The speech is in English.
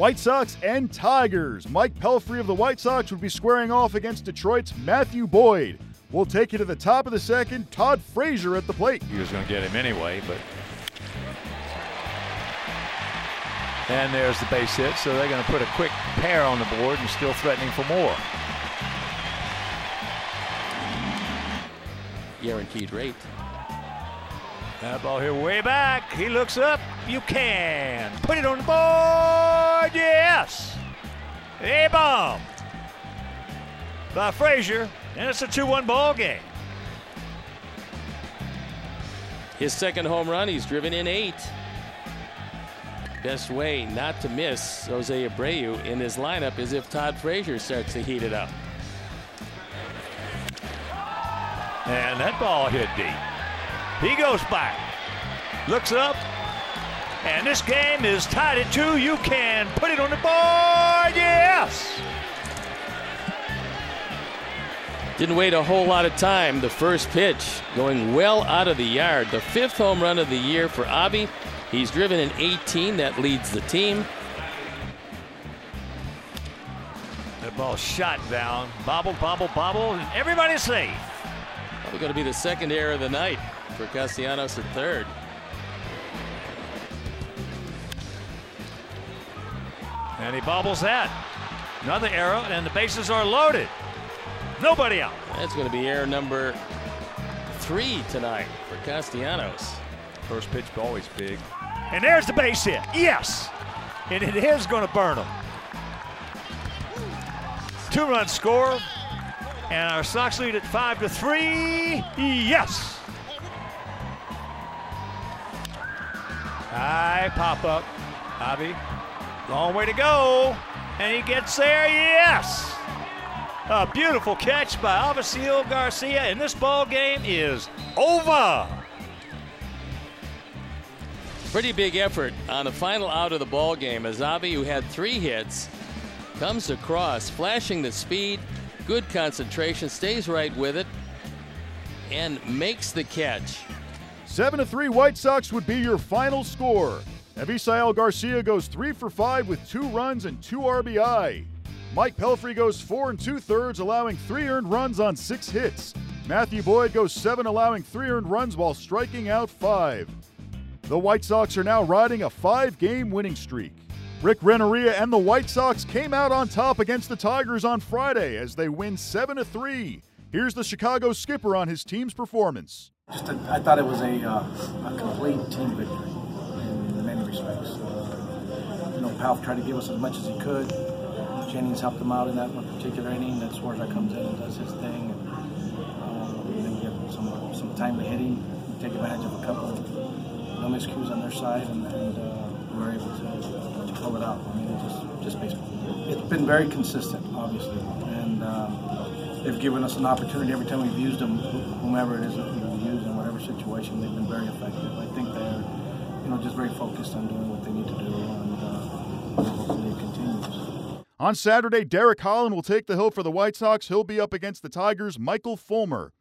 White Sox and Tigers. Mike Pelfrey of the White Sox would be squaring off against Detroit's Matthew Boyd. We'll take you to the top of the second. Todd Frazier at the plate. He was going to get him anyway, but. And there's the base hit, so they're going to put a quick pair on the board and still threatening for more. Guaranteed rate. That ball here way back. He looks up. You can put it on the board. Yes. A bomb by Frazier, and it's a 2-1 ball game. His second home run, he's driven in eight. Best way not to miss Jose Abreu in his lineup is if Todd Frazier starts to heat it up. And that ball hit deep. He goes back, looks up, and this game is tied at two. You can put it on the board. Yes. Didn't wait a whole lot of time. The first pitch going well out of the yard. The fifth home run of the year for Avi. He's driven an 18. That leads the team. The ball shot down. Bobble, bobble, bobble. And everybody's safe. Probably going to be the second error of the night for Castellanos at third. And he bobbles that. Another error, and the bases are loaded. Nobody out. That's going to be error number three tonight for Castellanos. First pitch always big. And there's the base hit. Yes. And it is going to burn them. Two run score. And our Sox lead at five to three. Yes. High pop up. Bobby. Long way to go. And he gets there. Yes. A beautiful catch by Avisail Garcia. And this ball game is over. Pretty big effort on the final out of the ball game as Avi, who had three hits, comes across, flashing the speed, good concentration, stays right with it, and makes the catch. 7 to 3 White Sox would be your final score. Avisail Garcia goes 3 for 5 with 2 runs and 2 RBI. Mike Pelfrey goes 4 and 2 thirds, allowing 3 earned runs on 6 hits. Matthew Boyd goes 7, allowing 3 earned runs while striking out 5. The White Sox are now riding a 5 game winning streak. Rick Renteria and the White Sox came out on top against the Tigers on Friday as they win 7 to 3. Here's the Chicago skipper on his team's performance. Just a, I thought it was a, uh, a complete team victory in many respects. Uh, you know, Pelf tried to give us as much as he could. Jennings helped him out in that one particular inning. That Swarzak comes in and does his thing. And, uh, then we get some, some timely hitting. Take advantage of a couple of no miscues on their side, and, and uh, we were able to, to pull it out. I mean, it's just, just baseball. It's been very consistent, obviously. And um, they've given us an opportunity every time we've used them, whomever it is that we've used in whatever situation, they've been very effective. I think they're, you know, just very focused on doing what they need to do, and uh, it. On Saturday, Derek Holland will take the hill for the White Sox. He'll be up against the Tigers' Michael Fulmer.